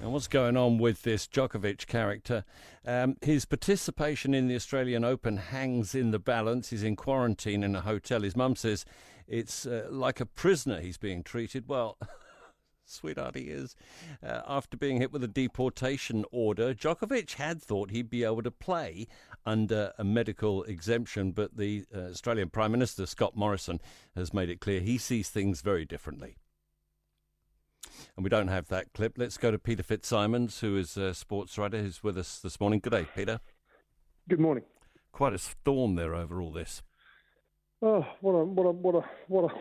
And what's going on with this Djokovic character? Um, his participation in the Australian Open hangs in the balance. He's in quarantine in a hotel. His mum says it's uh, like a prisoner he's being treated. Well, sweetheart he is. Uh, after being hit with a deportation order, Djokovic had thought he'd be able to play under a medical exemption, but the uh, Australian Prime Minister, Scott Morrison, has made it clear he sees things very differently and we don't have that clip. Let's go to Peter Fitzsimons, who is a sports writer, who's with us this morning. Good day, Peter. Good morning. Quite a storm there over all this. Oh, what a what a what a what a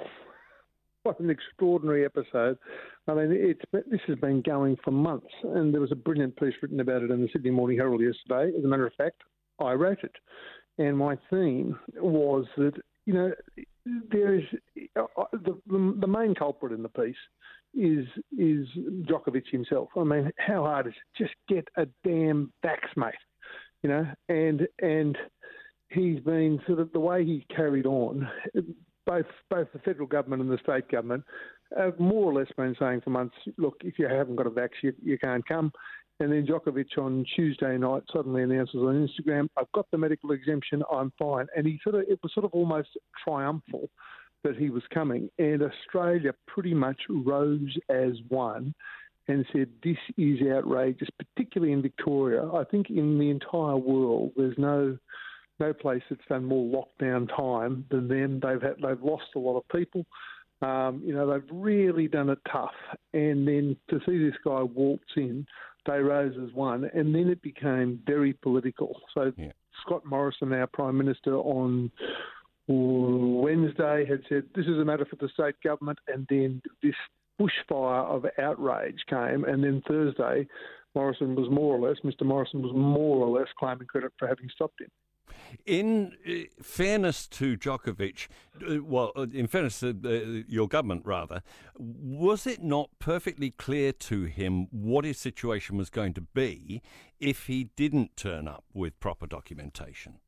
what an extraordinary episode. I mean, it's this has been going for months, and there was a brilliant piece written about it in the Sydney Morning Herald yesterday. As a matter of fact, I wrote it, and my theme was that you know there is uh, the the main culprit in the piece is is Djokovic himself. I mean, how hard is it? Just get a damn vax, mate. You know, and and he's been sort of the way he carried on. Both both the federal government and the state government have more or less been saying for months, look, if you haven't got a vax, you, you can't come. And then Djokovic on Tuesday night suddenly announces on Instagram, "I've got the medical exemption, I'm fine." And he sort of it was sort of almost triumphal that he was coming, and Australia pretty much rose as one and said, This is outrageous, particularly in Victoria. I think in the entire world, there's no no place that's done more lockdown time than them. They've had, they've lost a lot of people. Um, you know, they've really done it tough. And then to see this guy waltz in, they rose as one, and then it became very political. So yeah. Scott Morrison, our Prime Minister, on Wednesday had said this is a matter for the state government, and then this bushfire of outrage came, and then Thursday, Morrison was more or less, Mr. Morrison was more or less claiming credit for having stopped him. In uh, fairness to Djokovic, uh, well, uh, in fairness to uh, your government, rather, was it not perfectly clear to him what his situation was going to be if he didn't turn up with proper documentation?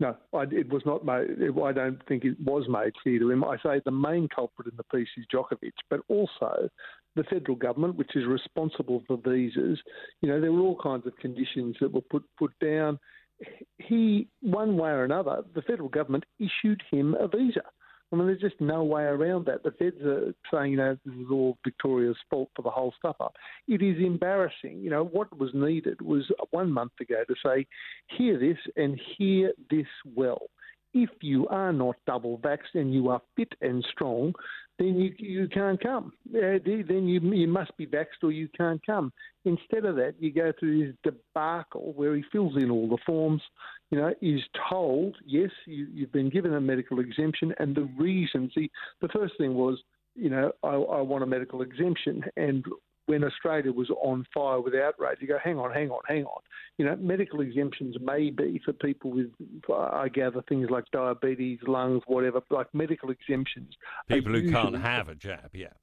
No, I, it was not made. I don't think it was made clear to him. I say the main culprit in the piece is Djokovic, but also the federal government, which is responsible for visas. You know, there were all kinds of conditions that were put put down. He, one way or another, the federal government issued him a visa. I mean, there's just no way around that. The feds are saying, you know, this is all Victoria's fault for the whole stuff up. It is embarrassing. You know, what was needed was one month ago to say, hear this and hear this well. If you are not double vaxxed and you are fit and strong, then you you can't come. Uh, then you you must be vaxxed or you can't come. Instead of that, you go through this debacle where he fills in all the forms. You know, is told yes, you, you've been given a medical exemption, and the reasons. He, the first thing was, you know, I, I want a medical exemption, and when Australia was on fire with outrage, you go, hang on, hang on, hang on. You know, medical exemptions may be for people with, I gather, things like diabetes, lungs, whatever, like medical exemptions. People who can't have a jab, yeah.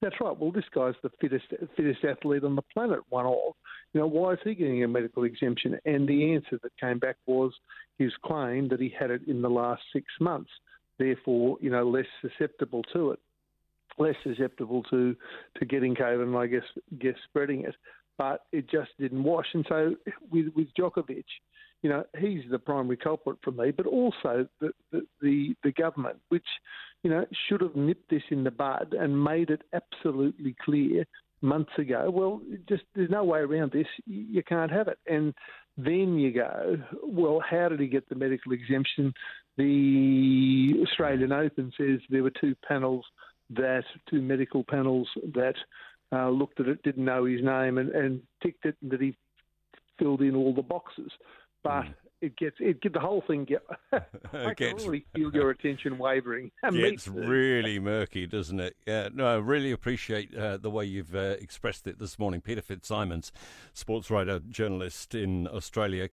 That's right. Well, this guy's the fittest fittest athlete on the planet, one of. You know, why is he getting a medical exemption? And the answer that came back was his claim that he had it in the last six months, therefore, you know, less susceptible to it less susceptible to, to getting COVID and I guess guess spreading it. But it just didn't wash. And so with with Djokovic, you know, he's the primary culprit for me, but also the, the, the, the, government, which, you know, should have nipped this in the bud and made it absolutely clear months ago. Well, just there's no way around this. You can't have it. And then you go, well, how did he get the medical exemption? The Australian Open says there were two panels that two medical panels that uh, looked at it, didn't know his name, and, and ticked it, and that he filled in all the boxes. But mm. it gets it get the whole thing get. I can really feel your attention wavering. It gets really murky, doesn't it? Yeah, no, I really appreciate uh, the way you've uh, expressed it this morning, Peter Fitzsimons, sports writer, journalist in Australia.